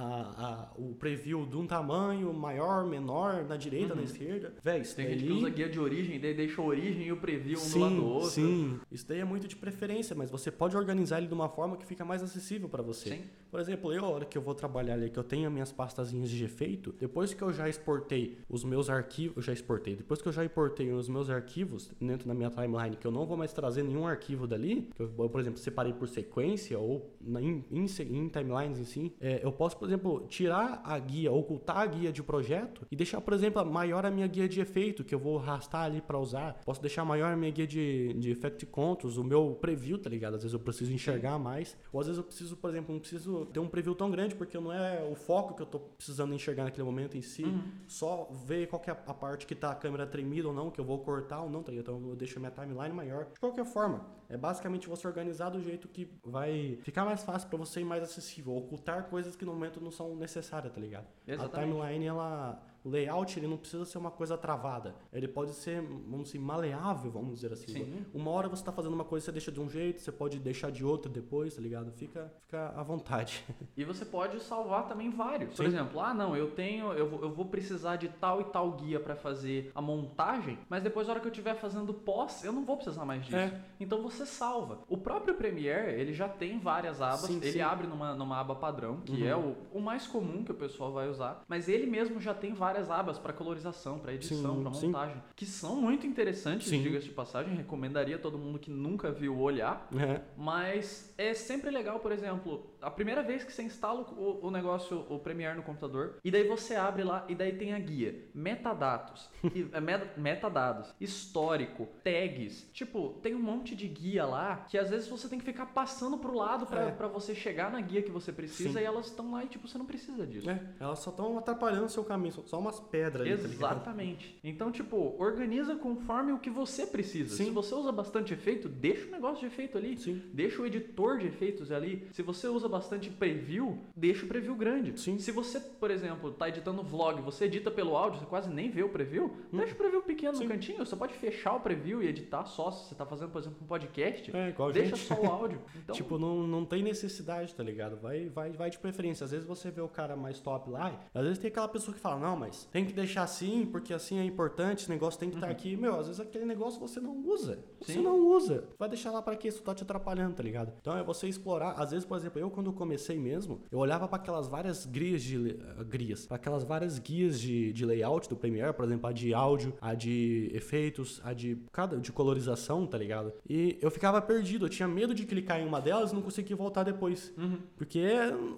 a- a- o preview de um tamanho maior, menor, na direita, na esquerda. Véi, isso Tem gente que daí- usa guia de origem, daí deixa a origem e o preview um sim, do lado do outro. Sim, isso daí é muito de preferência, mas você pode organizar ele de uma forma que fica mais acessível para você. Sim. Por exemplo, eu, a hora que eu vou trabalhar ali, que eu tenho as minhas pastazinhas de efeito, depois que eu já exportei os meus arquivos, já exportei, depois que eu já importei os meus arquivos dentro da minha timeline, que eu não vou mais trazer nenhum arquivo dali, que eu, por exemplo, separei por sequência ou na- em, em em timelines em si, é, eu posso, por exemplo, tirar a guia, ocultar a guia de projeto e deixar, por exemplo, maior a minha guia de efeito, que eu vou arrastar ali para usar. Posso deixar maior a minha guia de, de effect controls, o meu preview, tá ligado? Às vezes eu preciso enxergar mais. Ou às vezes eu preciso, por exemplo, não preciso ter um preview tão grande, porque não é o foco que eu tô precisando enxergar naquele momento em si. Uhum. Só ver qual que é a parte que tá a câmera tremida ou não, que eu vou cortar ou não, tá ligado? Então eu deixo minha timeline maior. De qualquer forma, é basicamente você organizar do jeito que vai ficar mais fácil para você e mais acessível. Ocultar coisas que no momento não são necessárias, tá ligado? Exatamente. A timeline, ela. O layout, ele não precisa ser uma coisa travada. Ele pode ser, vamos dizer, maleável, vamos dizer assim. Sim. Uma hora você tá fazendo uma coisa, você deixa de um jeito, você pode deixar de outra depois, tá ligado? Fica, fica à vontade. E você pode salvar também vários. Por Sim. exemplo, ah não, eu tenho, eu vou, eu vou precisar de tal e tal guia para fazer a montagem, mas depois na hora que eu estiver fazendo pós, eu não vou precisar mais disso. É. Então você salva. O próprio Premiere, ele já tem várias abas, Sim, ele abre numa, numa aba padrão, que Uhum. é o, o mais comum que o pessoal vai usar, mas ele mesmo já tem várias abas para colorização, para edição, Sim, para sim. montagem, que são muito interessantes, Sim. diga-se de passagem, recomendaria todo mundo que nunca viu olhar. É. Mas é sempre legal, por exemplo, a primeira vez que você instala o, o negócio, o Premiere no computador, e daí você abre lá e daí tem a guia, metadados, é, meta- metadados, histórico, tags, tipo, tem um monte de guia lá que às vezes você tem que ficar passando pro lado pra, É. pra você chegar na guia que você precisa Sim. e elas estão lá e tipo, você não precisa disso. É, elas só estão atrapalhando o seu caminho, são só umas pedras ali, tá? Exatamente. Então, tipo, organiza conforme o que você precisa. Sim. Se você usa bastante efeito, deixa o negócio de efeito ali. Sim. Deixa o editor de efeitos ali. Se você usa bastante preview, deixa o preview grande. Sim. Se você, por exemplo, tá editando vlog, você edita pelo áudio, você quase nem vê o preview, deixa o preview pequeno Hum. Sim. no cantinho. Você pode fechar o preview e editar só. Se você tá fazendo, por exemplo, um podcast, É, igual deixa gente. só o áudio. Então, Tipo, não, não tem necessidade, tá ligado? Vai, vai, vai de preferência. Às vezes você vê o cara mais top lá, às vezes tem aquela pessoa que fala, não, mas tem que deixar assim, porque assim é importante, esse negócio tem que estar aqui. Meu, às vezes aquele negócio você não usa. Você Sim. não usa. Vai deixar lá pra quê? Isso tá te atrapalhando, tá ligado? Então é você explorar. Às vezes, por exemplo, eu quando comecei mesmo, eu olhava para aquelas várias guias de uh, guias, para aquelas várias guias de, de layout do Premiere, por exemplo, a de áudio, a de efeitos, a de cada de colorização, tá ligado? E eu ficava perdido, eu tinha medo de clicar em uma delas e não conseguir voltar depois. Uhum. Porque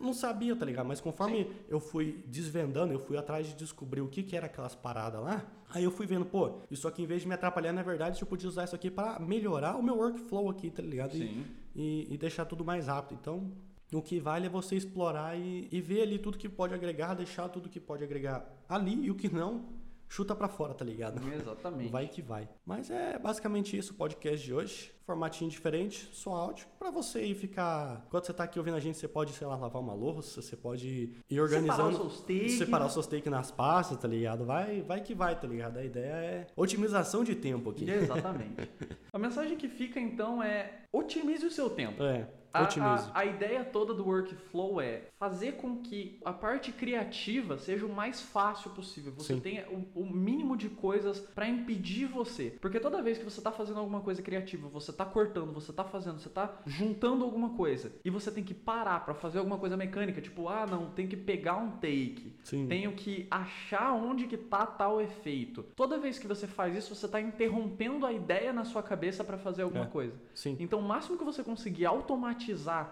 não sabia, tá ligado? Mas conforme Sim. eu fui desvendando, eu fui atrás de descobrir o que que era aquelas paradas lá, Aí eu fui vendo, pô, isso aqui em vez de me atrapalhar, na verdade, eu podia usar isso aqui para melhorar o meu workflow aqui, tá ligado? Sim. E, e, e, deixar tudo mais rápido. Então, o que vale é você explorar e, e ver ali tudo que pode agregar, deixar tudo que pode agregar ali e o que não, chuta para fora, tá ligado? Exatamente. Vai que vai. Mas é basicamente isso o podcast de hoje. Formatinho diferente, só áudio. para você ir ficar. Enquanto você tá aqui ouvindo a gente, você pode, sei lá, lavar uma louça, você pode ir organizando. Separar os seus steaks. Separar os seus steaks nas pastas, tá ligado? Vai, vai que vai, tá ligado? A ideia é otimização de tempo aqui. Exatamente. a mensagem que fica então é otimize o seu tempo. É. A, a, a, ideia toda do workflow é fazer com que a parte criativa seja o mais fácil possível. Você Sim. tenha o, o, mínimo de coisas para impedir você. Porque toda vez que você está fazendo alguma coisa criativa, você está cortando, você está fazendo, você está juntando alguma coisa e você tem que parar para fazer alguma coisa mecânica, tipo, ah, não, tem que pegar um take. Sim. Tenho que achar onde que tá tal efeito. Toda vez que você faz isso, você está interrompendo a ideia na sua cabeça para fazer alguma é. coisa. Sim. Então, o máximo que você conseguir automatizar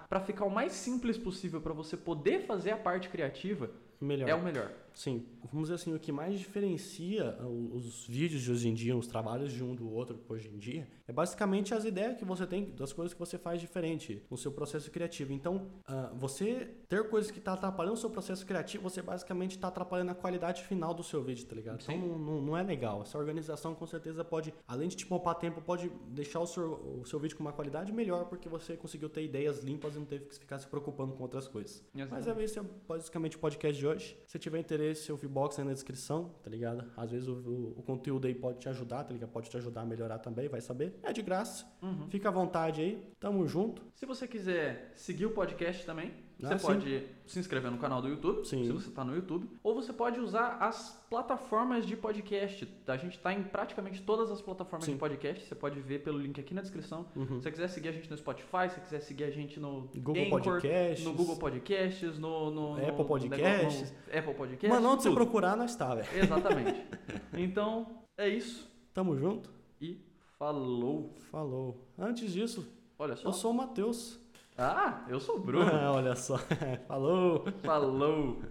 para ficar o mais simples possível para você poder fazer a parte criativa, melhor. é o melhor. Sim. Vamos dizer assim, o que mais diferencia os vídeos de hoje em dia, os trabalhos de um do outro hoje em dia, é basicamente as ideias que você tem, das coisas que você faz diferente no seu processo criativo. Então, uh, você ter coisas que está atrapalhando o seu processo criativo, você basicamente está atrapalhando a qualidade final do seu vídeo, tá ligado? Sim. Então, não, não, é legal. Essa organização, com certeza, pode, além de te poupar tempo, pode deixar o seu, o seu vídeo com uma qualidade melhor, porque você conseguiu ter ideias limpas e não teve que ficar se preocupando com outras coisas. Exatamente. Mas é esse é basicamente o podcast de hoje. Se tiver interesse, o Vbox aí na descrição, tá ligado? Às vezes o, o, o, conteúdo aí pode te ajudar, tá ligado? Pode te ajudar a melhorar também, vai saber. É de graça. Uhum. Fica à vontade aí. Tamo junto. Se você quiser seguir o podcast também, você ah, pode sim. se inscrever no canal do YouTube, sim. se você está no YouTube, ou você pode usar as plataformas de podcast. A gente está em praticamente todas as plataformas sim. de podcast. Você pode ver pelo link aqui na descrição. Uhum. Se você quiser seguir a gente no Spotify, se você quiser seguir a gente no Google Anchor, Podcasts, no Google Podcasts, no, no, no Apple Podcasts, no Apple Podcasts. Mano, onde você procurar, nós está, velho. Exatamente. então, é isso. Tamo junto. E falou. Falou. Antes disso, olha só. Eu sou o Matheus. Ah, eu sou o Bruno. olha só. Falou. Falou.